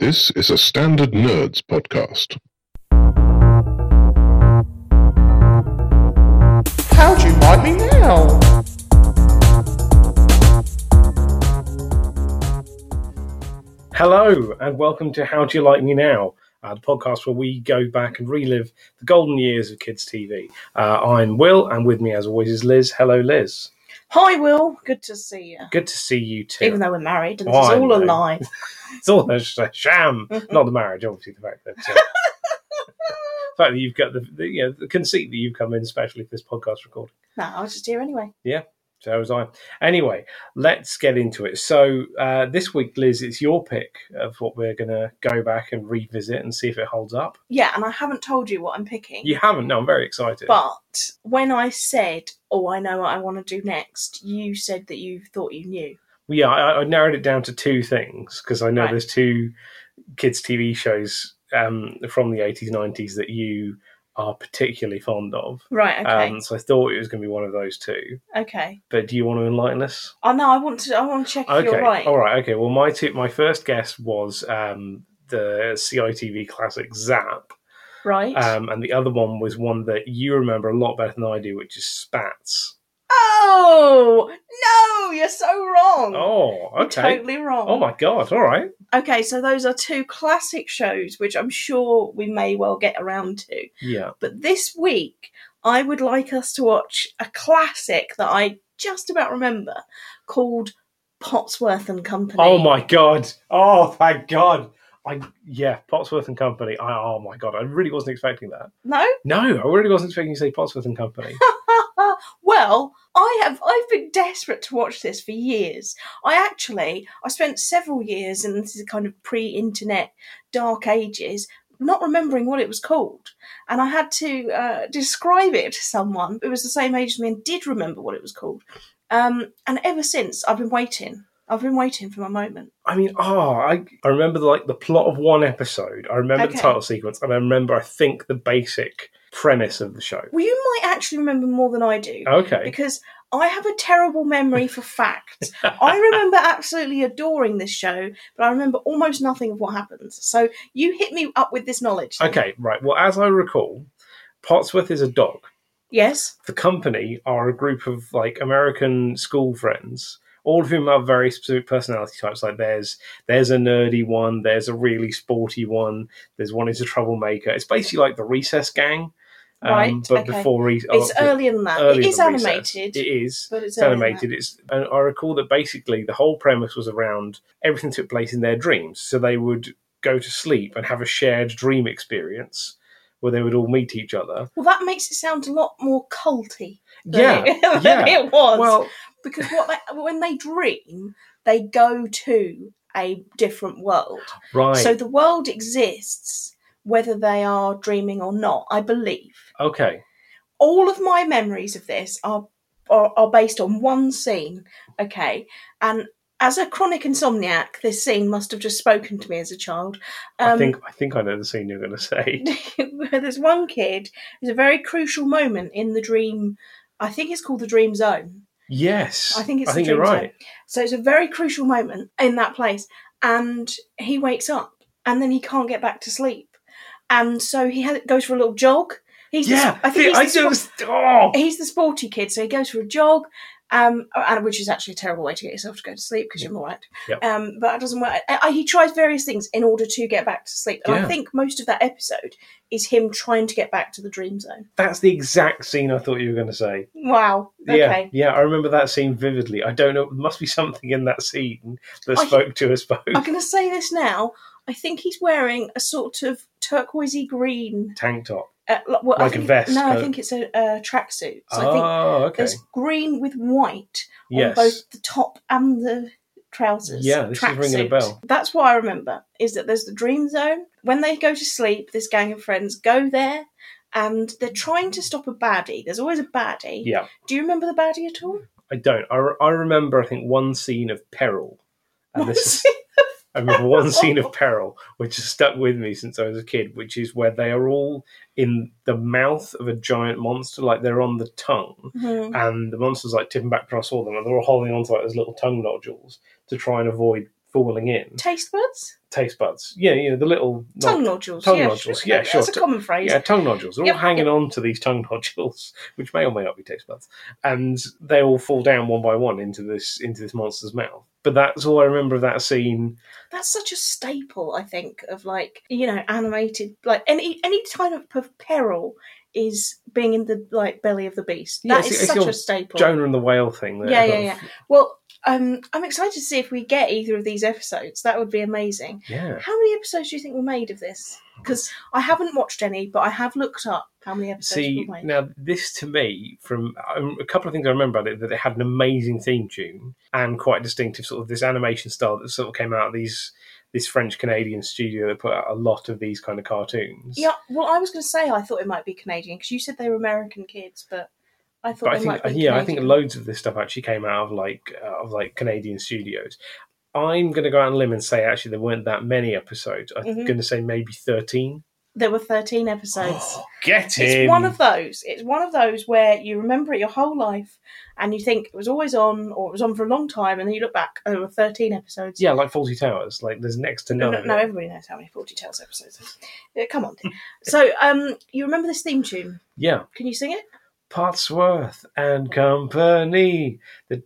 This is a Standard Nerds podcast. How'd you like me now? Hello, and welcome to How Do You Like Me Now, uh, the podcast where we go back and relive the golden years of kids' TV. Uh, I'm Will, and with me, as always, is Liz. Hello, Liz. Hi, Will. Good to see you. Good to see you too. Even though we're married, and Oh, it's all a lie. it's all a sh- sham, not the marriage, obviously. The fact that, uh, the fact that you've got the, the, you know, the conceit that you've come in, especially for this podcast recording. no, I was just here anyway. So was I. Anyway, let's get into it. So uh, this week, Liz, it's your pick of what we're going to go back and revisit and see if it holds up. Yeah, and I haven't told you what I'm picking. You haven't? No, I'm very excited. But when I said, "Oh, I know what I want to do next," you said that you thought you knew. Well, yeah, I, I narrowed it down to two things because I know Right. there's two kids' TV shows um, from the 80s, 90s that you are particularly fond of. Right. Okay. Um, so I thought it was going to be one of those two. okay. But do you want to enlighten us? Oh no, I want to. I want to check if Okay, you're right. all right, okay. Well, my two, my first guess was um, the CITV classic Zap, Right. um, and the other one was one that you remember a lot better than I do, which is Spats. Oh no, you're so wrong. Oh, You're okay. totally wrong. Oh my god! All right. Okay, so those are two classic shows, which I'm sure we may well get around to. Yeah. But this week, I would like us to watch a classic that I just about remember called Potsworth and Company. Oh my god! Oh thank God! I yeah, Potsworth and Company. I, oh my god! I really wasn't expecting that. No? No, I really wasn't expecting you to say Potsworth and Company. well, I have I've been desperate to watch this for years. I actually I spent several years and this is kind of pre-internet dark ages not remembering what it was called. And I had to uh, describe it to someone who was the same age as me and did remember what it was called. Um, and ever since I've been waiting. I've been waiting for my moment. I mean, oh, I I remember like the plot of one episode. I remember the title sequence, and I remember I think the basic premise of the show. Well, you might actually remember more than I do. Okay. because I have a terrible memory for facts. I remember absolutely adoring this show, but I remember almost nothing of what happens. So you hit me up with this knowledge. then. Okay, right. Well, as I recall, Potsworth is a dog. Yes. The company are a group of like American school friends, all of whom have very specific personality types. Like there's there's a nerdy one, there's a really sporty one, there's one who's a troublemaker. It's basically like the Recess Gang, um, Right, but okay. before Re- It's oh, earlier than that. earlier it is than Recess. animated. It is. But it's, It's animated. It's and I recall that basically the whole premise was around everything took place in their dreams. So they would go to sleep and have a shared dream experience where they would all meet each other. Well, that makes it sound a lot more culty than, Yeah, it, yeah. it was. Well, because what they, when they dream, they go to a different world. right. So the world exists whether they are dreaming or not, I believe. Okay. all of my memories of this are, are are based on one scene okay and as a chronic insomniac this scene must have just spoken to me as a child I um, think I think I know the scene you're going to say. there's one kid there's a very crucial moment in the dream i think it's called the dream zone Yes, I think it's I think the you're right. so it's a very crucial moment in that place and he wakes up and then he can't get back to sleep and so he goes for a little jog he's the- Yeah, i think he's the, just oh he's the sporty kid, so he goes for a jog, um, and which is actually a terrible way to get yourself to go to sleep because you're more active. Yep. Um, but it doesn't work. I, I- he tries various things in order to get back to sleep, and Yeah. I think most of that episode is him trying to get back to the dream zone. that's the exact scene I thought you were going to say. Wow. Yeah, Okay. yeah, I remember that scene vividly. I don't know, there must be something in that scene that I- spoke to us both. I'm going to say this now. I think he's wearing a sort of turquoisey green, Tank top. Uh, well, Like a vest, No, I think it's a, a tracksuit. So I think oh, okay. there's green with white Yes. on both the top and the trousers. Yeah, this is ringing a tracksuit. bell. That's what I remember. Is that there's the dream zone. When they go to sleep, this gang of friends go there, and they're trying to stop a baddie. There's always a baddie. Yeah, Do you remember the baddie at all? I don't. I, re- I remember, I think, one scene of peril. And this is, I remember one scene of peril, which has stuck with me since I was a kid, which is where they are all in the mouth of a giant monster, like they're on the tongue, Mhm. and the monster's like tipping back across all of them, and they're all holding on to like those little tongue nodules to try and avoid falling in. Taste buds, Taste buds. Yeah, you know, the little tongue nodules. tongue yeah, nodules, Sure. yeah, sure. That's a common phrase. Yeah, tongue nodules. They're Yep, all hanging yep. on to these tongue nodules, which may or may not be taste buds, and they all fall down one by one into this into this monster's mouth. But that's all I remember of that scene. That's such a staple, I think, of like you know animated like any any kind of peril is being in the like belly of the beast. Yeah, That it's- is such a staple. Jonah and the whale thing. There. Yeah, yeah, yeah. Well, um, I'm excited to see if we get either of these episodes. That would be amazing. Yeah. How many episodes do you think were made of this? Because I haven't watched any, but I have looked up how many episodes See, now this to me, from um, a couple of things I remember about it, that it had an amazing theme tune and quite distinctive sort of this animation style that sort of came out of these this French Canadian studio that put out a lot of these kind of cartoons. Yeah, well, I was going to say I thought it might be Canadian because you said they were American kids, but I thought but I think be yeah, I think loads of this stuff actually came out of like uh, of like Canadian studios. I'm going to go out on a limb and say actually there weren't that many episodes. I'm Mhm. going to say maybe thirteen. There were 13 episodes. Get in. It's one of those. It's one of those where you remember it your whole life and you think it was always on or it was on for a long time and then you look back and there were 13 episodes. yeah, like Fawlty Towers. Like there's next to No, none. no, no, it. everybody knows how many Fawlty Towers episodes. there is. Yeah, come on. so, um, you remember this theme tune? Yeah. Can you sing it? Potsworth and Company. The.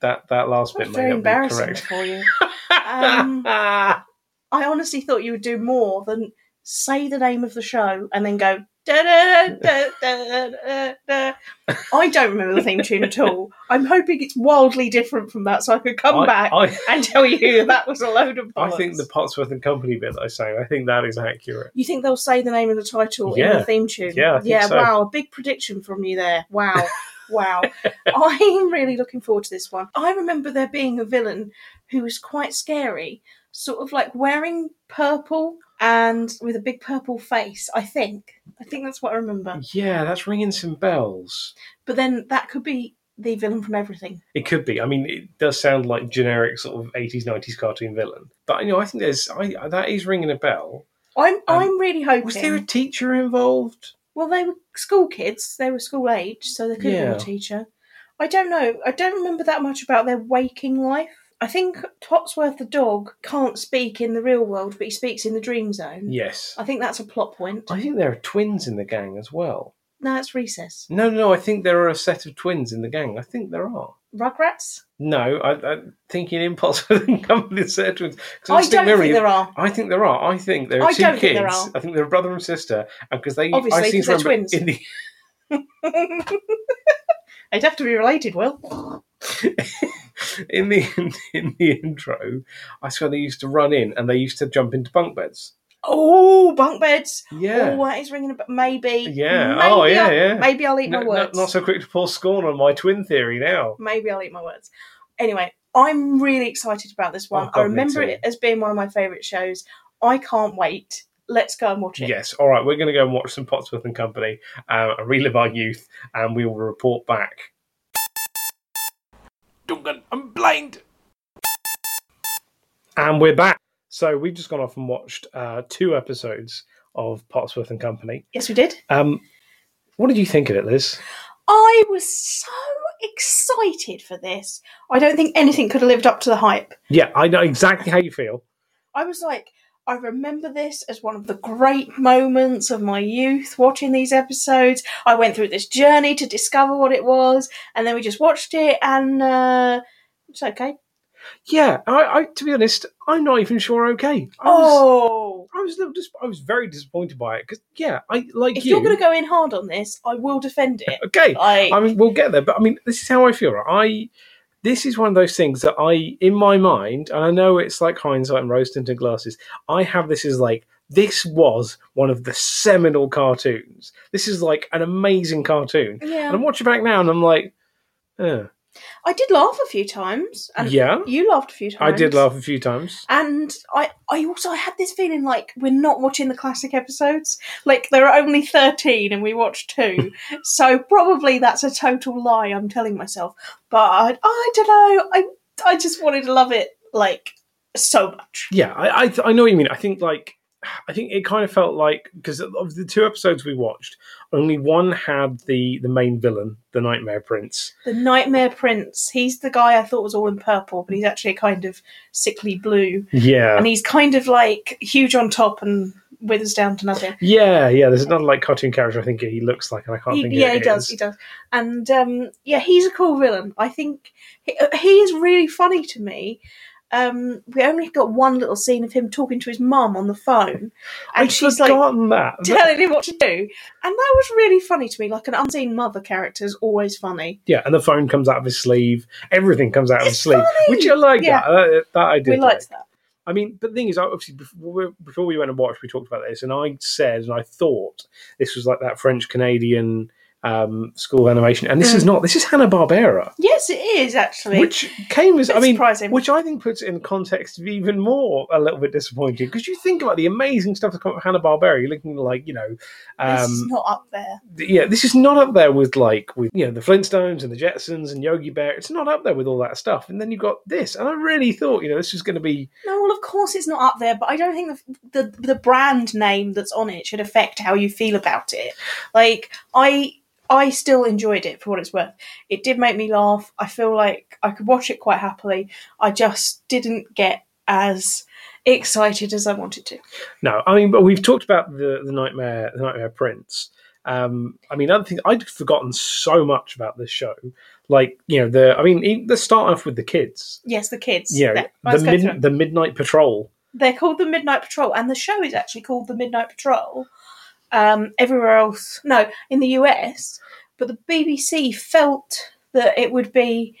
That that last That's bit very may not be embarrassing correct. for you. Um, I honestly thought you would do more than say the name of the show and then go. I don't remember the theme tune at all. I'm hoping it's wildly different from that, so I could come I, back I, and tell you that was a load of Bollocks. I think the Potsworth and Company bit I sang, I think that is accurate. You think they'll say the name of the title in the theme tune? Yeah, I think yeah. so. Wow, a big prediction from you there. Wow, wow. I'm really looking forward to this one. I remember there being a villain who was quite scary, sort of like wearing purple and with a big purple face. I think. I think that's what I remember. Yeah, that's ringing some bells. But then that could be the villain from everything. It could be. I mean, it does sound like generic sort of 80s, 90s cartoon villain. But, you know, I think there's, I, that is ringing a bell. I'm. I'm really hoping. Um, Was there a teacher involved? Well, they were school kids. They were school age, so they could have been a teacher. I don't know. I don't remember that much about their waking life. I think Potsworth the dog can't speak in the real world, but he speaks in the dream zone. Yes. I think that's a plot point. I think there are twins in the gang as well. No, it's Recess. No, no, no. I think there are a set of twins in the gang. I think there are. Rugrats? No, I, I'm thinking Impulse and Company set of twins. 'Cause I don't think there are. I think there are. I think there are I two don't kids. think there are. I think they're a brother and sister, and because they Obviously, I seem 'cause they're remember twins. in the They'd have to be related, Will. in the in the intro, I swear they used to run in and they used to jump into bunk beds. Oh, bunk beds. Yeah. Oh, that is ringing a bell. Maybe. Yeah. Maybe Oh, yeah, I'll, yeah. Maybe I'll eat No- my no- words. not so quick to pour scorn on my twin theory now. maybe I'll eat my words. Anyway, I'm really excited about this one. Oh, God, I remember it as being one of my favourite shows. I can't wait. Let's go and watch it. Yes. All right. We're going to go and watch some Potsworth and Company uh, and relive our youth, and we will report back. Duncan, I'm blind. And we're back. So we've just gone off and watched uh, two episodes of Potsworth and Company. Yes, we did. Um, what did you think of it, Liz? I was so excited for this. I don't think anything could have lived up to the hype. Yeah, I know exactly how you feel. I was like, I remember this as one of the great moments of my youth watching these episodes. I went through this journey to discover what it was, and then we just watched it, and uh, it's okay. Yeah, I, I to be honest, I'm not even sure. Okay, I was, Oh, I was a little dis- I was very disappointed by it because yeah, I like if you. you're going to go in hard on this, I will defend it. okay, Like, I mean, we'll get there, but I mean, this is how I feel. I this is one of those things that I, in my mind, and I know it's like hindsight and rose tinted glasses. I have this as like this was one of the seminal cartoons. This is like an amazing cartoon, yeah, and I'm watching back now, and I'm like, uh, I did laugh a few times, and yeah, you laughed a few times. I did laugh a few times. And I, I also I had this feeling like we're not watching the classic episodes. Like there are only thirteen, and we watched two, so probably that's a total lie. I'm telling myself, but I, I don't know. I, I just wanted to love it like so much. Yeah, I, I, I know what you mean. I think like I think it kind of felt like because of the two episodes we watched, only one had the the main villain, the Nightmare Prince. The Nightmare Prince. He's the guy I thought was all in purple, but he's actually a kind of sickly blue, Yeah, and he's kind of like huge on top and withers down to nothing. yeah, yeah. There's another like cartoon character I think he looks like, and I can't He, think. yeah, he it does. He does. And um, yeah, he's a cool villain. I think he, he is really funny to me. Um, we only got one little scene of him talking to his mum on the phone, and I'd she's like that. telling him what to do, and that was really funny to me. Like an unseen mother character is always funny. Yeah, and the phone comes out of his sleeve. Everything comes out of his sleeve, which I like. Yeah. That. Uh, that I did. we like. liked that. I mean, but the thing is, obviously, before, before we went and watched, we talked about this, and I said, and I thought this was like that French Canadian um, school animation, and this is Mm. not. This is Hanna Barbera, Yes, it is actually. which came as I mean, surprising. which I think puts it in context of even more a little bit disappointing because you think about the amazing stuff that comes from Hanna Barbera. You're looking like you know, this is um, not up there. yeah, this is not up there with like with you know the Flintstones and the Jetsons and Yogi Bear. It's not up there with all that stuff. And then you've got this, and I really thought you know this was going to be No, well, of course it's not up there, but I don't think the, the the brand name that's on it should affect how you feel about it. Like I I still enjoyed it for what it's worth. It did make me laugh. I feel like I could watch it quite happily. I just didn't get as excited as I wanted to. No, I mean, but we've talked about the the nightmare, the nightmare prince. Um, I mean, other things I'd forgotten so much about this show. Like, you know, the I mean, let's start off with the kids. Yes, the kids. You know, the let's go through mid, the Midnight Patrol. They're called the Midnight Patrol, and the show is actually called the Midnight Patrol. Um, everywhere else, no, in the US, but the BBC felt that it would be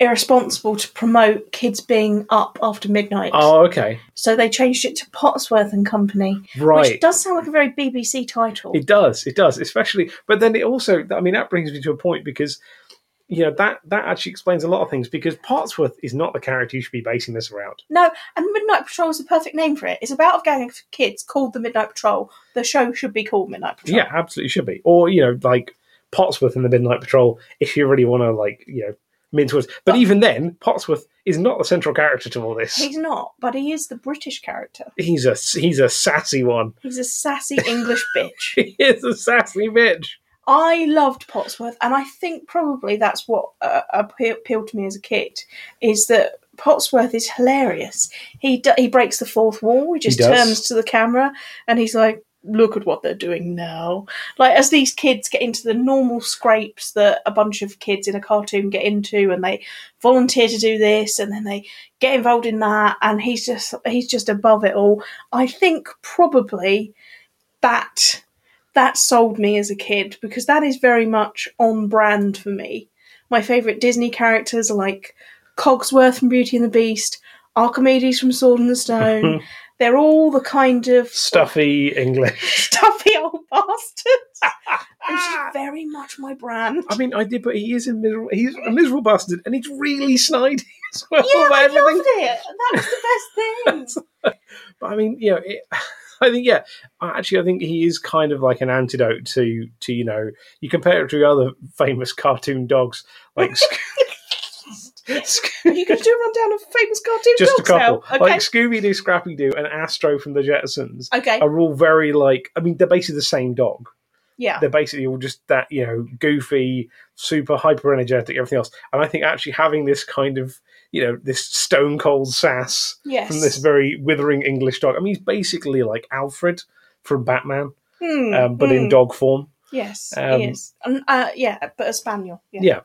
irresponsible to promote kids being up after midnight, Oh, okay, so they changed it to Potsworth and Company, right. which does sound like a very BBC title. It does, it does, especially. But then it also, I mean, that brings me to a point because you know that that actually explains a lot of things because Potsworth is not the character you should be basing this around. No, and Midnight Patrol is the perfect name for it. It's about a gang of kids called the Midnight Patrol. The show should be called Midnight Patrol. Yeah, absolutely should be. Or you know, like Potsworth and the Midnight Patrol, if you really want to, like you know, words. But But- even then, Potsworth is not the central character to all this. He's not, but he is the British character. He's a he's a sassy one. He's a sassy English bitch. He is a sassy bitch. I loved Potsworth, and I think probably that's what uh, appealed to me as a kid is that Potsworth is hilarious. He d- he breaks the fourth wall. He just does. turns to the camera and he's like, "Look at what they're doing now." Like as these kids get into the normal scrapes that a bunch of kids in a cartoon get into, and they volunteer to do this, and then they get involved in that, and he's just he's just above it all. I think probably that that sold me as a kid because that is very much on brand for me. My favourite Disney characters are like Cogsworth from Beauty and the Beast, Archimedes from Sword and the Stone. They're all the kind of Stuffy English. stuffy old bastards. Which is very much my brand. I mean, I did, but he is a miserable. He's a miserable bastard, and he's really snidey as well. yeah, I everything. loved it. That was the best thing. But I mean, you know, it, I think yeah. Actually, I think he is kind of like an antidote to to you know you compare it to other famous cartoon dogs like. You could do a rundown of famous cartoon just a dogs now. Okay. like Scooby Doo, Scrappy Doo, and Astro from the Jetsons, okay. are all very like. I mean, they're basically the same dog. Yeah. They're basically all just that you know goofy, super hyper energetic, everything else. And I think actually having this kind of you know this stone cold sass Yes. from this very withering English dog. I mean, he's basically like Alfred from Batman, Hmm, um, but in hmm. dog form. Yes, Um, he is. And, uh, yeah, but a spaniel. Yeah.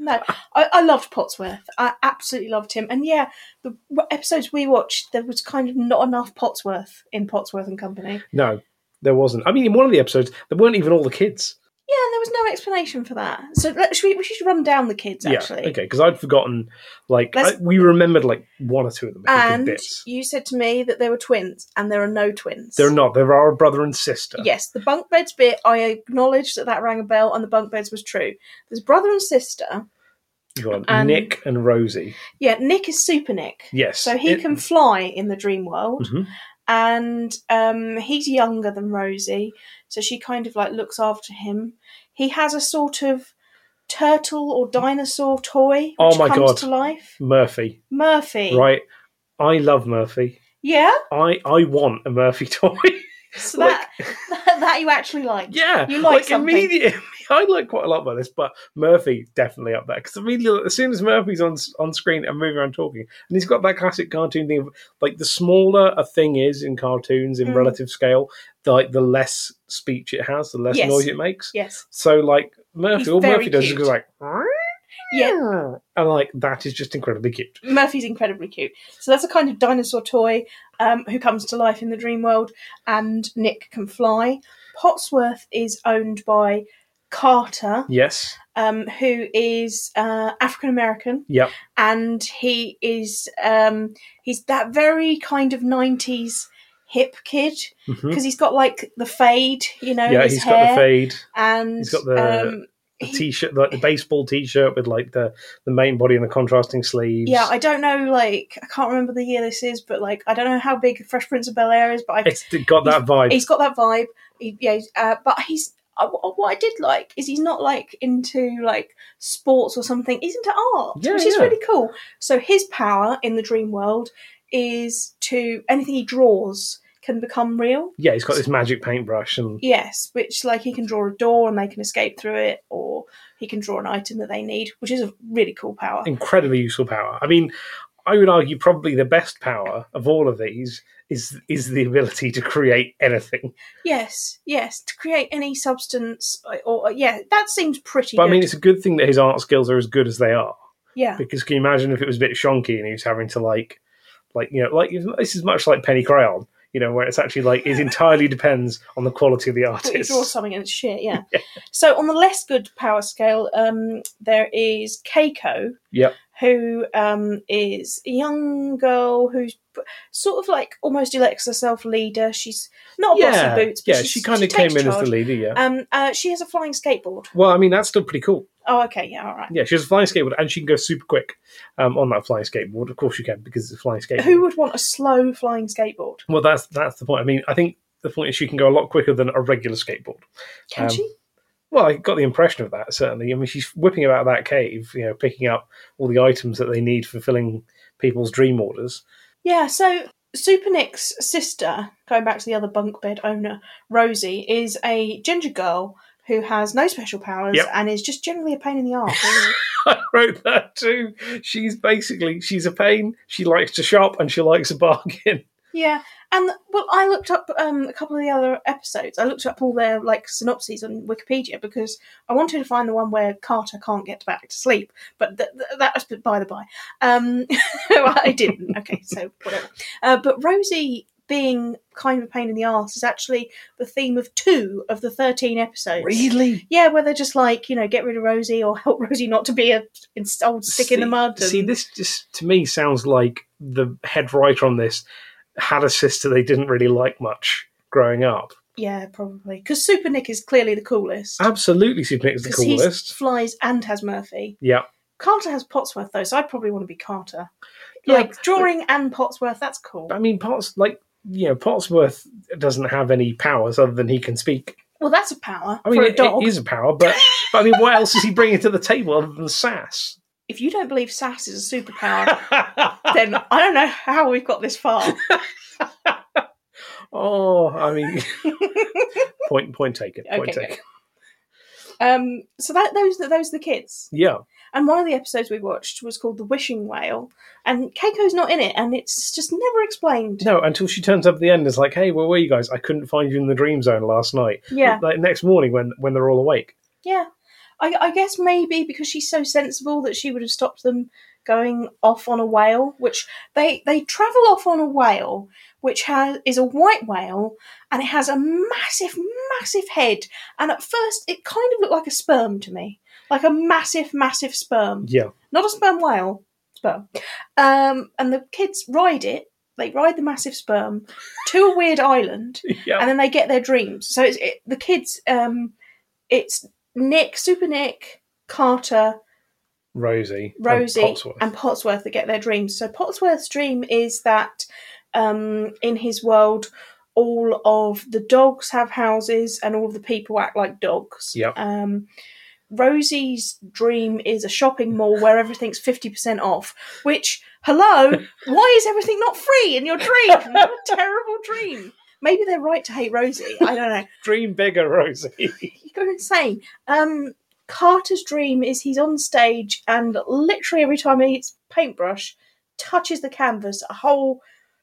No, I, I loved Potsworth. I absolutely loved him. And yeah, the episodes we watched, there was kind of not enough Potsworth in Potsworth and Company. No, there wasn't. I mean, in one of the episodes, there weren't even all the kids. Yeah, and there was no explanation for that. So let, should we, we should run down the kids actually. Yeah, okay, because I'd forgotten. Like, I, Let's- we remembered like one or two of them. I think, in And bits. you said to me that there were twins, and there are no twins. They're not. There are a brother and sister. Yes, the bunk beds bit, I acknowledged that that rang a bell, and the bunk beds was true. There's brother and sister. You got And- Nick and Rosie. Yeah, Nick is Super Nick. Yes. So he It- can fly in the dream world, Mhm. And um, he's younger than Rosie, so she kind of like looks after him. He has a sort of turtle or dinosaur toy which Oh my comes God. to life. Murphy. Murphy. Right. I love Murphy. Yeah, I I want a Murphy toy. so Like- that that you actually like. yeah, You like something. immediately. I like quite a lot about this, but Murphy definitely up there because immediately as soon as Murphy's on on screen and moving around talking, and he's got that classic cartoon thing of like the smaller a thing is in cartoons in Mm. relative scale, the, like the less speech it has, the less Yes. noise it makes. Yes. So like Murphy, He's all Murphy does cute. is go like. Yeah. And like that is just incredibly cute. Murphy's incredibly cute. So that's a kind of dinosaur toy um, who comes to life in the dream world, and Nick can fly. Potsworth is owned by Carter, Yes. um, who is uh, African American, Yep. and he is um, he's that very kind of nineties hip kid because he's got like the fade, you know, Yeah, he's got the fade, and he's got the- um, the t-shirt, like the baseball t-shirt with like the the main body and the contrasting sleeves. Yeah, I don't know. Like, I can't remember the year this is, but like, I don't know how big Fresh Prince of Bel Air is, but I, it's got that vibe. he's got that vibe. He, yeah, uh, but he's wh- what I did like is he's not like into like sports or something. He's into art, Yeah, which is really cool. So his power in the dream world is to anything he draws can become real. Yeah, he's got this magic paintbrush and Yes, which like he can draw a door and they can escape through it, or he can draw an item that they need, which is a really cool power. incredibly useful power. I mean, I would argue probably the best power of all of these is is the ability to create anything. Yes, yes, to create any substance, or, or yeah, that seems pretty. But good. I mean, it's a good thing that his art skills are as good as they are. yeah, Because can you imagine if it was a bit shonky and he was having to like, like you know, like this is much like Penny Crayon, you know, where it's actually like it entirely depends on the quality of the But you artist. draw something and it's shit. Yeah. So on the less good power scale, um, there is Keiko, Yep. Who um, is a young girl who's sort of like almost elects herself leader. She's not a yeah, bossy boots, but yeah, she kind of came in as the leader. Yeah. Um, uh, she has a flying skateboard. well, I mean, that's still pretty cool. Oh, okay, yeah, all right. Yeah, she has a flying skateboard and she can go super quick um, on that flying skateboard. Of course, you can because it's a flying skateboard. Who would want a slow flying skateboard? Well, that's that's the point. I mean, I think the point is she can go a lot quicker than a regular skateboard. Can Um, she? Well, I got the impression of that certainly. I mean, she's whipping about that cave, you know, picking up all the items that they need for filling people's dream orders. Yeah, so Super Nick's sister, going back to the other bunk bed owner, Rosie, is a ginger girl who has no special powers Yep. and is just generally a pain in the arse. I wrote that too. She's basically she's a pain. She likes to shop and she likes a bargain. yeah, and well, I looked up um, a couple of the other episodes. I looked up all their like synopses on Wikipedia because I wanted to find the one where Carter can't get back to sleep, but th- th- that was by the by. Um, I didn't. Okay, so whatever. Uh, but Rosie being kind of a pain in the ass is actually the theme of two of the 13 episodes. Really? Yeah, where they're just like, you know, get rid of Rosie or help Rosie not to be a in- old stick in the mud. And, See, this just to me sounds like the head writer on this had a sister they didn't really like much growing up. Yeah, probably. Because Super Nick is clearly the coolest. Absolutely, Super Nick's the 'Cause he coolest. flies and has Murphy. Yeah. Carter has Potsworth, though, so I'd probably want to be Carter. Yeah, like, drawing and Potsworth, that's cool. I mean, Potts like you know, Potsworth doesn't have any powers other than he can speak. Well, that's a power I mean, for a it- dog. it is a power, but, but I mean, what else is he bringing to the table other than sass? If you don't believe sass is a superpower, then I don't know how we've got this far. oh, I mean, point point taken. Point Okay, taken. Um, so that those those are the kids. Yeah, And one of the episodes we watched was called The Wishing Whale, and Keiko's not in it, and it's just never explained. no, until she turns up at the end, and is like, "Hey, where were you guys? I couldn't find you in the dream zone last night." Yeah, Like next morning when when they're all awake. yeah. I, I guess maybe because she's so sensible that she would have stopped them going off on a whale, which they they travel off on a whale, which has is a white whale, and it has a massive, massive head. And at first, it kind of looked like a sperm to me, like a massive, massive sperm. Yeah, not a sperm whale, sperm. Um, and the kids ride it. They ride the massive sperm to a weird island, yeah. and then they get their dreams. So it's it, the kids. Um, it's Nick, Super Nick, Carter, Rosie, and Rosie, Potsworth. and Potsworth that get their dreams. So Potsworth's dream is that um, in his world, all of the dogs have houses, and all of the people act like dogs. Yep. Um, Rosie's dream is a shopping mall where everything's 50% off, which, hello, why is everything not free in your dream? What a terrible dream. Maybe they're right to hate Rosie. I don't know. Dream bigger, Rosie. You go insane. Um, Carter's dream is he's on stage and literally every time he hits paintbrush, touches the canvas, a whole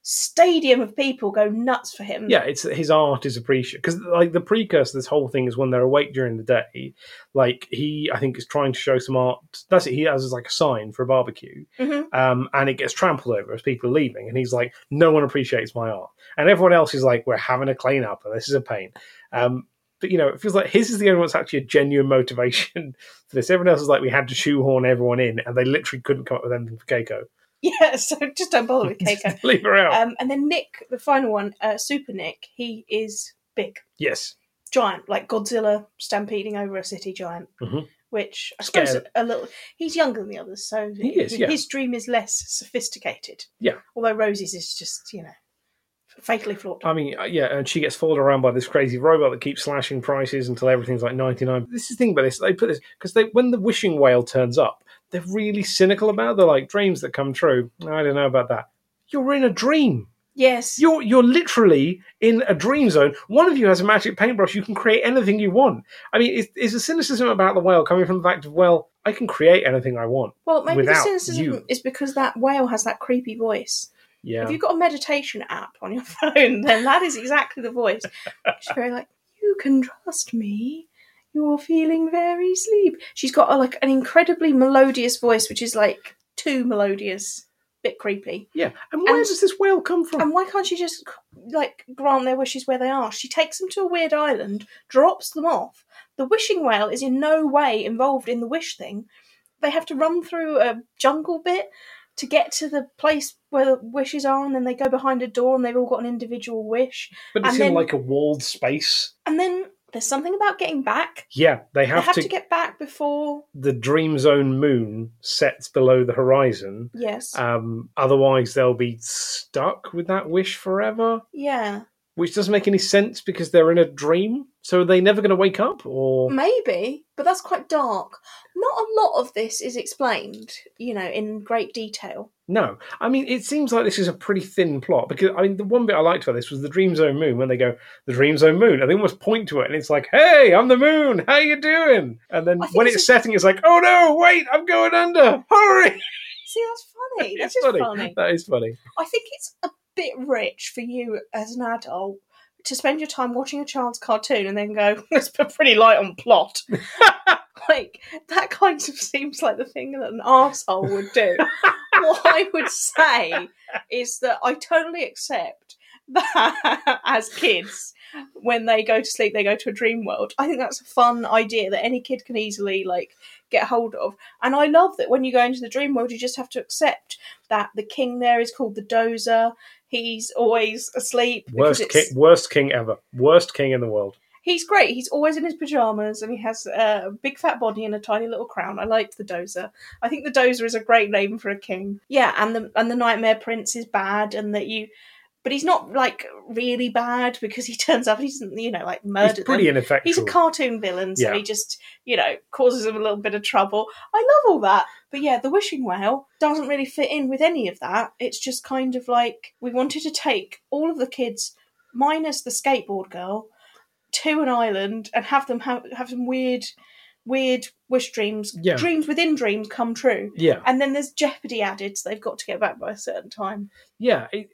stadium of people go nuts for him. yeah, it's his art is appreciated because like the precursor to this whole thing is when they're awake during the day. Like he, I think, is trying to show some art. That's it. He has like a sign for a barbecue, Mhm. um, and it gets trampled over as people are leaving. And he's like, "No one appreciates my art," and everyone else is like, "We're having a clean up, and this is a pain." Um, but you know, it feels like his is the only one that's actually a genuine motivation for this. Everyone else is like, we had to shoehorn everyone in, and they literally couldn't come up with anything for Keiko. Yeah, so just don't bother with Keiko. Leave her out. Um, and then Nick, the final one, uh, Super Nick, he is big, yes. giant, like Godzilla stampeding over a city giant. Mhm. Which I suppose a little. He's younger than the others, so He is, yeah. his dream is less sophisticated. Yeah. Although Rosie's is just you know fatally flawed. I mean, uh, yeah, and she gets followed around by this crazy robot that keeps slashing prices until everything's like ninety nine. This is the thing about this. They put this because they when the wishing whale turns up, they're really cynical about. it. They're like dreams that come true. I don't know about that. You're in a dream. yes. You're you're literally in a dream zone. One of you has a magic paintbrush. You can create anything you want. I mean, is, is the cynicism about the whale coming from the fact of well, I can create anything I want. well, maybe the cynicism you. is because that whale has that creepy voice. Yeah. If you've got a meditation app on your phone, then that is exactly the voice. She's very like, you can trust me. You're feeling very sleep. She's got a, like an incredibly melodious voice, which is like too melodious, bit creepy. yeah. And where and- does this whale come from? And why can't she just like grant their wishes where they are? She takes them to a weird island, drops them off. The wishing whale is in no way involved in the wish thing. They have to run through a jungle bit to get to the place where the wishes are, and then they go behind a door, and they've all got an individual wish. but it's and in then- like a walled space. And then there's something about getting back. Yeah, they They have, have to to get back before. the dream zone moon sets below the horizon. Yes. Um, otherwise, they'll be stuck with that wish forever, yeah. which doesn't make any sense because they're in a dream. So are they never going to wake up? Or Maybe, but that's quite dark. Not a lot of this is explained, you know, in great detail. no? I mean, it seems like this is a pretty thin plot because I mean, the one bit I liked about this was the dream zone moon when they go the dream zone moon, and they almost point to it, and it's like, "Hey, I'm the moon. How you doing?" And then when it's it's setting, it's like, "Oh no, wait, I'm going under. Hurry!" See, that's funny. That's funny. funny. That is funny. I think it's a bit rich for you as an adult to spend your time watching a child's cartoon and then go, let's put pretty light on plot. like, that kind of seems like the thing that an arsehole would do. what I would say is that I totally accept that as kids, when they go to sleep, they go to a dream world. I think that's a fun idea that any kid can easily like get hold of. And I love that when you go into the dream world, you just have to accept that the king there is called the dozer. He's always asleep. Worst king, worst king ever. Worst king in the world. He's great. He's always in his pajamas and he has a big fat body and a tiny little crown. I like the Dozer. I think the Dozer is a great name for a king. Yeah, and the and the Nightmare Prince is bad, and that you, but he's not like really bad because he turns up. He doesn't, you know, like murder He's pretty them. ineffectual. He's a cartoon villain, so Yeah. he just, you know, causes them a little bit of trouble. I love all that. But yeah, the wishing well doesn't really fit in with any of that. It's just kind of like we wanted to take all of the kids, minus the skateboard girl, to an island and have them have, have some weird, weird wish dreams, Yeah. dreams within dreams come true. yeah, And then there's jeopardy added, so they've got to get back by a certain time. yeah. It,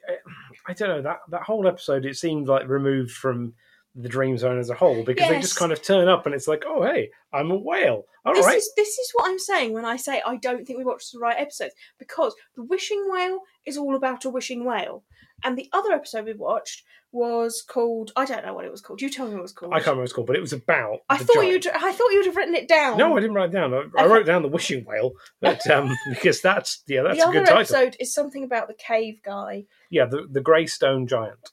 I don't know that that whole episode. It seemed like removed from the dream zone as a whole because they just kind of turn up and it's like, oh hey, I'm a whale. All this right. is this is what I'm saying when I say I don't think we watched the right episodes because the wishing whale is all about a wishing whale, and the other episode we watched was called I don't know what it was called. You tell me what it was called. I can't remember what it's called, but it was about. I the thought giant. you'd I thought you'd have written it down. No, I didn't write it down. I, I wrote down the wishing whale, but um, because that's yeah, that's the a other good title. episode is something about the cave guy. Yeah, the the grey stone giant.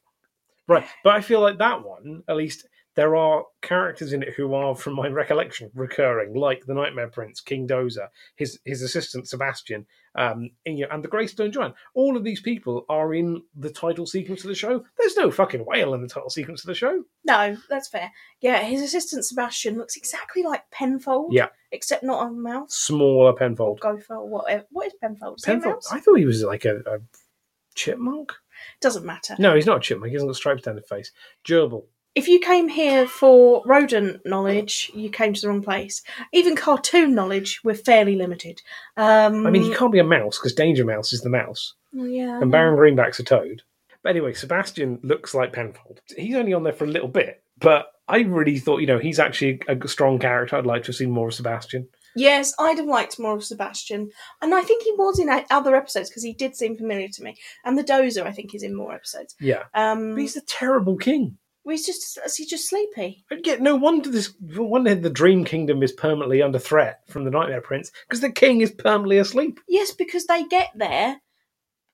Right, but I feel like that one, at least, there are characters in it who are, from my recollection, recurring, like the Nightmare Prince, King Dozer, his his assistant Sebastian, um, and, you know, and the Greystone Giant. All of these people are in the title sequence of the show. There's no fucking whale in the title sequence of the show. No, that's fair. Yeah, his assistant Sebastian looks exactly like Penfold. Yeah. Except not a mouse. Smaller Penfold. Gopher or whatever. What is Penfold? Is Penfold. I thought he was like a, a chipmunk. Doesn't matter. No, he's not a chipmunk. He hasn't got stripes down his face. Gerbil. If you came here for rodent knowledge, you came to the wrong place. Even cartoon knowledge, we're fairly limited. Um, I mean, he can't be a mouse because Danger Mouse is the mouse, yeah. and Baron Greenback's a toad. But anyway, Sebastian looks like Penfold. He's only on there for a little bit, but I really thought, you know, he's actually a strong character. I'd like to have seen more of Sebastian. Yes, I'd have liked more of Sebastian, and I think he was in other episodes because he did seem familiar to me. And the Dozer, I think, is in more episodes. Yeah. Um, But he's a terrible king. well, he's just is he just sleepy? And yet, no wonder this. Wonder the Dream Kingdom is permanently under threat from the Nightmare Prince because the king is permanently asleep, Yes, because they get there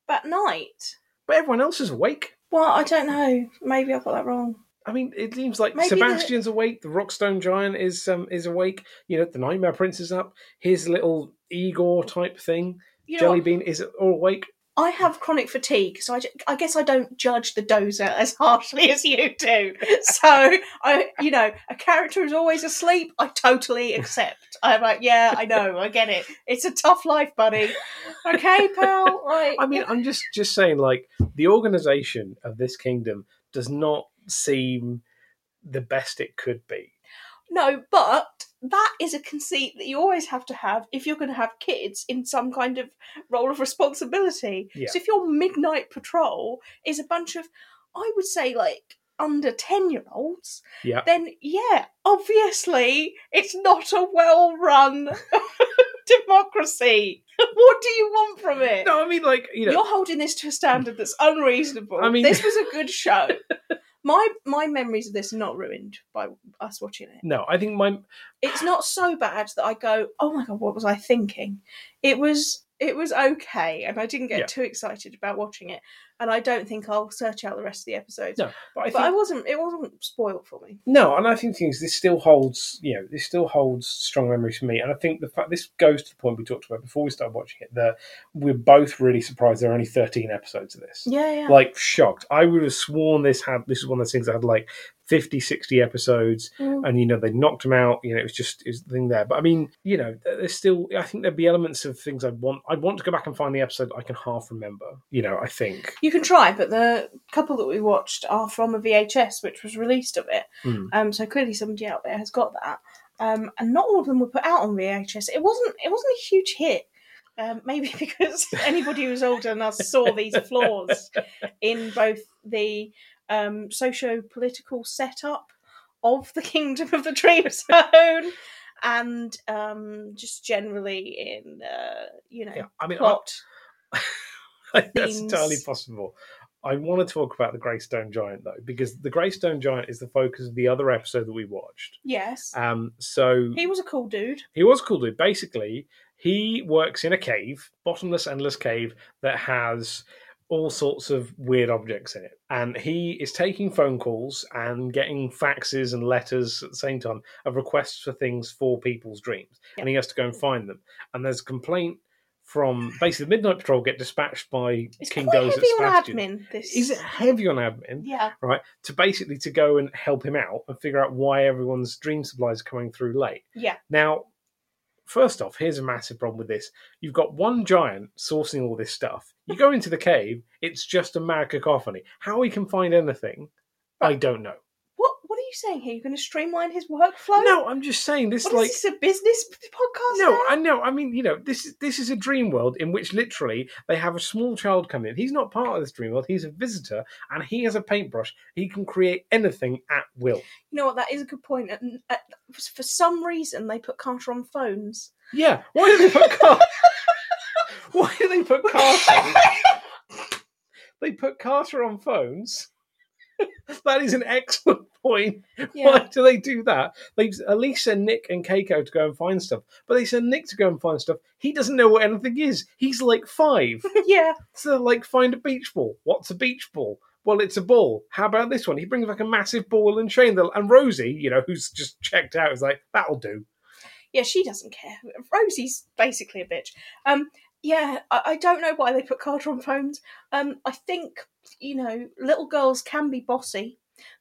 at night. but everyone else is awake. Well, I don't know. Maybe I got that wrong. I mean, it seems like Maybe the- Sebastian's awake. The Rockstone Giant is um, is awake. You know, the Nightmare Prince is up. His little Igor type thing, You know, Jelly what? Bean, is all awake. I have chronic fatigue, so I, I guess I don't judge the dozer as harshly as you do. So I, you know, a character who's always asleep, I totally accept. I'm like, yeah, I know, I get it. It's a tough life, buddy. Okay, pal. Right. I mean, I'm just just saying, like the organization of this kingdom does not seem the best it could be. No, but that is a conceit that you always have to have if you're going to have kids in some kind of role of responsibility. Yeah. So if your midnight patrol is a bunch of, I would say, like under 10 year olds, Yeah. then yeah, obviously it's not a well run democracy. what do you want from it? No, I mean, like you know, You're holding this to a standard that's unreasonable. I mean- this was a good show. My my memories of this are not ruined by us watching it no. I think my it's not so bad that I go, oh my god, what was I thinking? It was it was okay, and I didn't get Yeah. too excited about watching it, and I don't think I'll search out the rest of the episodes. no, but I but I wasn't. It wasn't spoiled for me. no, and I think things this still holds. You know, this still holds strong memories for me, and I think the fact this goes to the point we talked about before we started watching it that we're both really surprised there are only 13 episodes of this. Yeah, yeah. Like shocked. I would have sworn this had this is one of those things that had like 50, 60 episodes. Mm. and you know they knocked him out. You know, it was just it was the thing there. But I mean, you know, there's still. I think there'd be elements of things I'd want. I'd want to go back and find the episode I can half remember. You know, I think. You can try, but the couple that we watched are from a VHS, which was released of it. Hmm. Um, so clearly somebody out there has got that. Um, and not all of them were put out on VHS. It wasn't. It wasn't a huge hit. Um, maybe because anybody who's older than us saw these flaws in both the um, socio-political setup of the Kingdom of the Dream Zone and um, just generally in uh, you know Yeah, I mean, plot. I that's entirely possible. I want to talk about the Greystone Giant though, because the Greystone Giant is the focus of the other episode that we watched. Yes, Um, so he was a cool dude. He was a cool dude. Basically, he works in a cave, bottomless, endless cave that has all sorts of weird objects in it. And he is taking phone calls and getting faxes and letters at the same time of requests for things for people's dreams. And he has to go and find them. And there's a complaint from basically the Midnight Patrol get dispatched by It's King Dozer heavy on Sebastian. admin. This Is it heavy on admin? Yeah, Right, to basically to go and help him out and figure out why everyone's dream supplies are coming through late. yeah. Now, first off, here's a massive problem with this. You've got one giant sourcing all this stuff. You go into the cave, it's just a mad cacophony. How he can find anything, I don't know. What What are you saying here? You're going to streamline his workflow? No, I'm just saying this What like is this a business podcast? no, now? I know. I mean, you know, this is this is a dream world in which literally they have a small child come in. He's not part of this dream world. He's a visitor, and he has a paintbrush. He can create anything at will. You know what? That is a good point. And, uh, for some reason, they put Carter on phones. Yeah. Why do they put Car- Why do they put Carter? they put Carter on phones. that is an excellent point. Why do they do that? They at least send Nick and Keiko to go and find stuff, but they send Nick to go and find stuff. He doesn't know what anything is. He's like five, yeah. so like find a beach ball. What's a beach ball? well, it's a ball. How about this one? He brings like a massive ball and chain. And Rosie, you know, who's just checked out, is like, that'll do. Yeah, she doesn't care. Rosie's basically a bitch. Um, yeah, I, I don't know why they put Carter on phones. Um, I think you know, little girls can be bossy,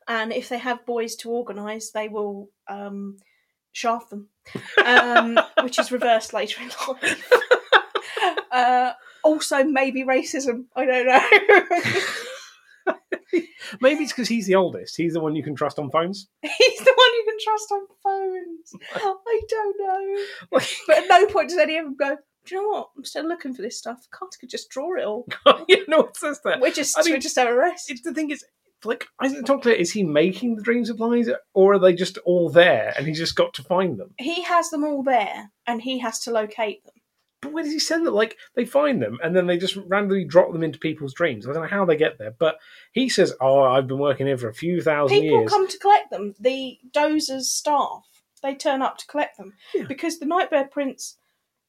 and if they have boys to organise, they will um, shaft them, um, which is reversed later in life. uh, also, maybe racism. I don't know. Maybe it's because he's the oldest. He's the one you can trust on phones. He's the one you can trust on phones. I don't know. But at no point does any of them go, do you know what? I'm still looking for this stuff. Carter could just draw it all. you know what says that? We're just, I mean, we're just have a rest. It's the thing is, like, isn't it not clear? Is he making the dreams of lies or are they just all there and he's just got to find them? He has them all there, and he has to locate them. But where does he send them? Like, they find them and then they just randomly drop them into people's dreams. I don't know how they get there, but he says, "Oh, I've been working here for a few thousand People years." come to collect them. The Dozer's staff, they turn up to collect them Yeah. because the Nightmare Prince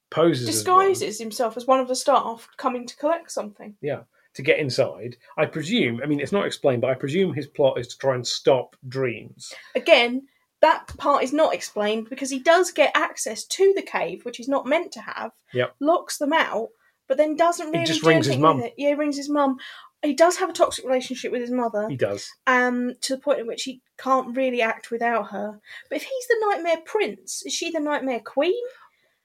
Poses disguises himself as one of the staff coming to collect something. Yeah, to get inside. I presume. I mean, it's not explained, but I presume his plot is to try and stop dreams. Again, that part is not explained because he does get access to the cave, which he's not meant to have. Yep. Locks them out, but then doesn't really just do rings his anything mum. with it. Yeah, he rings his mum. He does have a toxic relationship with his mother, He does. um, to the point at which he can't really act without her. But if he's the Nightmare Prince, is she the Nightmare Queen?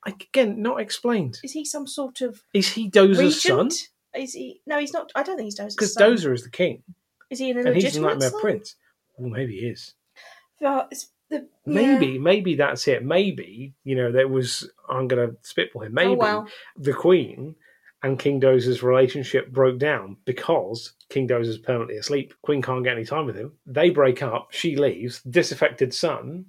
Again, not explained. Is he some sort of Is he Dozer's son? regent? Is he? No, he's not. I don't think he's Dozer's Because son. Dozer is the king, is he an and he's the illegitimate Nightmare son? Prince. Well, maybe he is. Well, it's the, yeah. Maybe, maybe that's it. Maybe you know there was. I'm going to spitball him. Oh, maybe Oh well. the Queen and King Dozer's relationship broke down because King Dozer's permanently asleep. Queen can't get any time with him. They break up. She leaves. Disaffected son,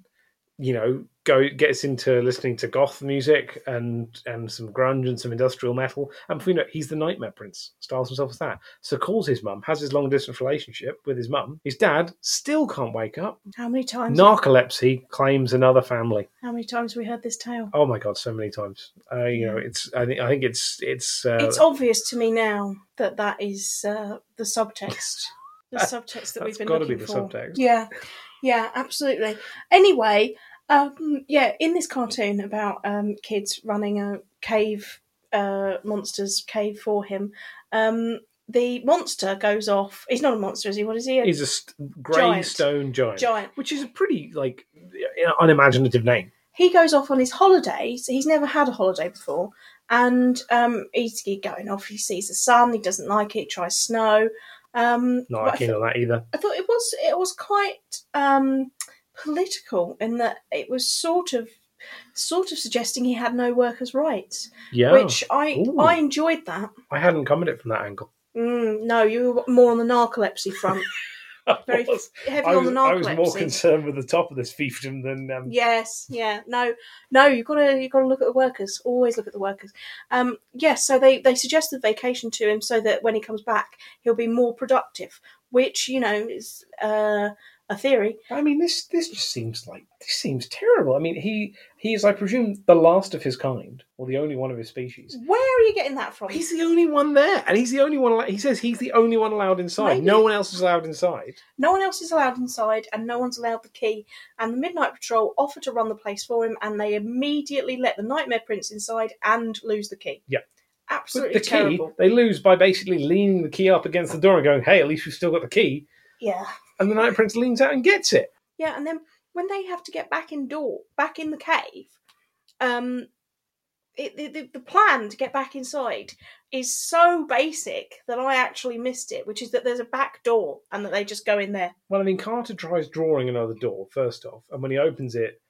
you know, go gets into listening to goth music and and some grunge and some industrial metal. And before you know, he's the Nightmare Prince. Styles himself as that. So calls his mum. Has his long distance relationship with his mum. His dad still can't wake up. How many times? Narcolepsy claims another family. How many times have we heard this tale? Oh my god, so many times. Uh, you know, it's. I think. I think it's. It's. Uh, it's obvious to me now that that is uh, the subtext. The subtext that we've been be looking the for. subtext. Yeah, yeah, absolutely. Anyway, um, yeah, in this cartoon about um, kids running a cave, uh, monsters cave for him, um, the monster goes off. He's not a monster, is he? What is he? A He's a st- grey Giant. stone giant, giant. which is a pretty like unimaginative name. he goes off on his holidays. He's never had a holiday before, and um, he's he's going off. He sees the sun. He doesn't like it. He tries snow. Um, Not keen on that either. I thought it was it was quite um, political in that it was sort of sort of suggesting he had no workers' rights, Yeah, which I Ooh. I enjoyed that. I hadn't come at it from that angle. Mm, no, you were more on the narcolepsy front, very was, heavy I on was, the I was more concerned with the top of this fiefdom than um, Yes, yeah, no, no. You gotta, you gotta look at the workers. Always look at the workers. Um, yes. so they they suggested vacation to him so that when he comes back, he'll be more productive. Which you know is uh, a theory. I mean, this this just seems like this seems terrible. I mean, he he is, I presume, the last of his kind, or the only one of his species. Where are you getting that from? He's the only one there, and he's the only one. He says he's the only one allowed inside. Maybe- No one else is allowed inside. No one else is allowed inside, and no one's allowed the key. And the Midnight Patrol offer to run the place for him, and they immediately let the Nightmare Prince inside and lose the key. Yeah. Absolutely the key, terrible. they lose by basically leaning the key up against the door and going, "Hey, at least we've still got the key." Yeah, And the Night Prince leans out and gets it. yeah. And then when they have to get back in door, back in the cave, um, it, the, the the plan to get back inside is so basic that I actually missed it. Which is that there's a back door and that they just go in there. Well, I mean, Carter tries drawing another door first off, and when he opens it,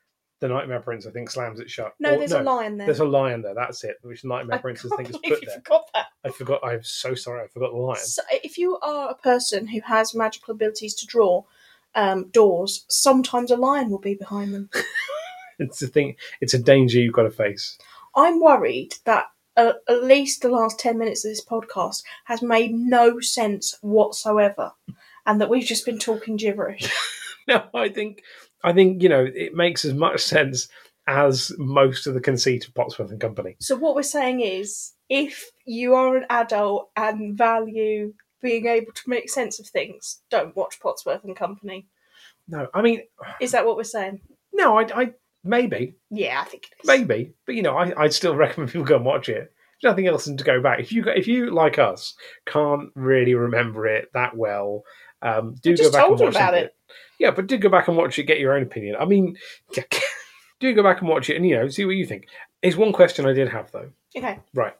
the Nightmare Prince, I think, slams it shut. No, Or- there's a lion there. There's a lion there. That's it. Which Nightmare I Prince, I can't think, believe put there. forgot that. I forgot. I'm so sorry. I forgot the lion. So if you are a person who has magical abilities to draw um, doors, sometimes a lion will be behind them. It's a thing. It's a danger you've got to face. I'm worried that uh, at least the last 10 minutes of this podcast has made no sense whatsoever and that we've just been talking gibberish. No, I think, I think you know, it makes as much sense as most of the conceit of Potsworth and Company. So what we're saying is if you are an adult and value being able to make sense of things, don't watch Potsworth and Company. No, I mean, Is that what we're saying? no, I, I maybe, Yeah, I think it is. maybe, but you know, I, I'd still recommend people go and watch it. There's nothing else than to go back. If you, if you like us, can't really remember it that well, um, do go back told and you watch about it. Yeah, but do go back and watch it. Get your own opinion. I mean, do go back and watch it, and you know, see what you think. Is one question I did have though. Okay. Right.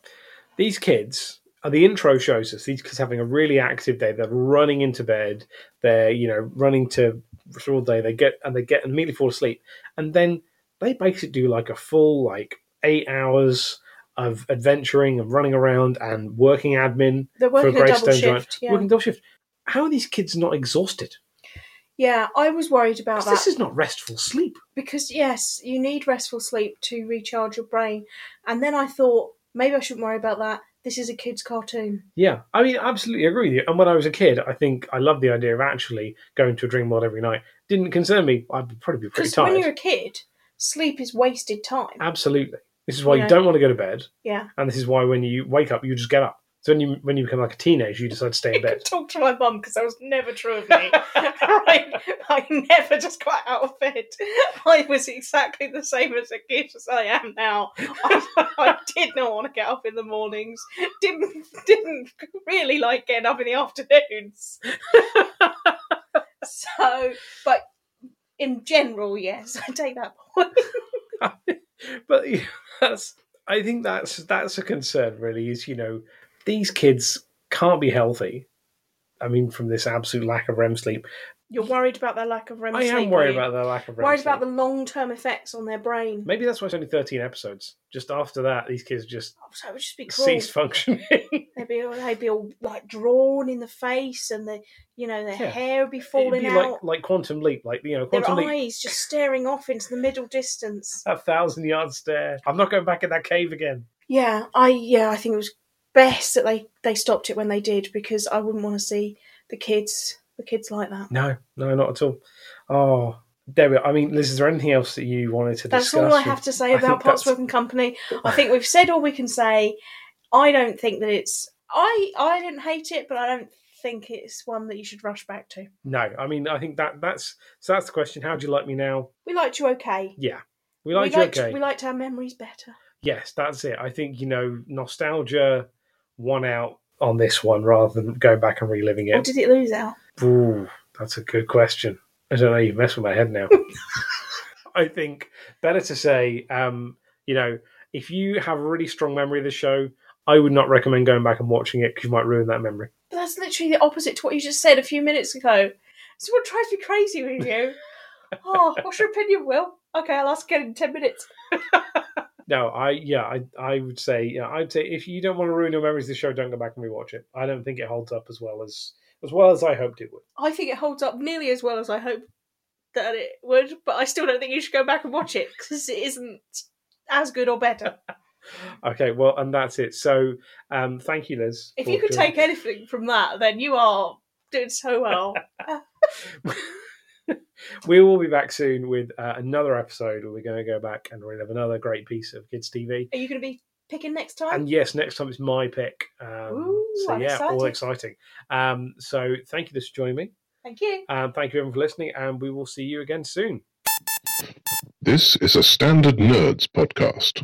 These kids, the intro shows us these kids having a really active day. They're running into bed. They're, you know, running to all day. They get and they get and immediately fall asleep. And then they basically do like a full like eight hours of adventuring and running around and working admin They're for a working a double shift. Yeah. Working double shift. How are these kids not exhausted? Yeah, I was worried about that This is not restful sleep. because, yes, you need restful sleep to recharge your brain. And then I thought, maybe I shouldn't worry about that. This is a kid's cartoon. Yeah, I mean, absolutely agree with you. And when I was a kid, I think I loved the idea of actually going to a dream world every night. Didn't concern me. I'd probably be pretty Because when you're a kid, sleep is wasted time. Absolutely. This is why Yeah. you don't want to go to bed, yeah. and this is why when you wake up, you just get up. So when you when you become like a teenager, you decide to stay in bed. talk to my mum because that was never true of me. right? I never just got out of bed. I was exactly the same as a kid as I am now. I, I did not want to get up in the mornings. Didn't didn't really like getting up in the afternoons. so, but in general, yes, I take that point. but yeah, that's I think that's that's a concern. Really, is you know these kids can't be healthy. I mean, from this absolute lack of REM sleep. You're worried about their lack of REM I sleep. I am worried about the lack of REM sleep. worried sleep. about the long term effects on their brain. Maybe that's why it's only thirteen episodes. Just after that, these kids just Oh, so it would just be cruel. cease functioning. They'd be all, they'd be all like drawn in the face, and the you know their Yeah. hair would be It'd falling be out. like like Quantum Leap, like you know, their Quantum Leap, eyes just staring off into the middle distance. a thousand yard stare. I'm not going back in that cave again. Yeah, I yeah I think it was best that they they stopped it when they did because I wouldn't want to see the kids the kids like that. No, no, not at all. Oh, there we. Are. I mean, Liz, is there anything else that you wanted to That's discuss? That's all I have to say I about Potsworth and Company. I think we've said all we can say. I don't think that it's I I didn't hate it, but I don't think it's one that you should rush back to. No, I mean, I think that that's so. That's the question. How do you like me now? We liked you okay. Yeah, we like we you. liked, Okay, we liked our memories better. yes, that's it. I think you know, nostalgia won out on this one rather than going back and reliving Or it. did it lose out? Ooh, that's a good question. I don't know. You mess with my head now. I think better to say, um, you know, if you have a really strong memory of the show, I would not recommend going back and watching it because you might ruin that memory. But that's literally the opposite to what you just said a few minutes ago. Is what drives me crazy with you. oh, what's your opinion, Will? Okay, I'll ask again in ten minutes. No, I yeah, I I would say yeah, I'd say if you don't want to ruin your memories of the show, don't go back and rewatch it. I don't think it holds up as well as as well as I hoped it would. I think it holds up nearly as well as I hope that it would, but I still don't think you should go back and watch it because it isn't as good or better. Okay, well, and that's it. So, um, thank you, Liz. If you could take anything from that, then you are doing so well. we will be back soon with uh, another episode where we're going to go back and relive another great piece of kids TV. Are you going to be picking next time? And yes, next time it's my pick. Um, Ooh, so I'm yeah, all exciting. Um, so thank you, Liz, for joining me. Thank you. Um, thank you everyone for listening, and we will see you again soon. This is a Standard Nerds podcast.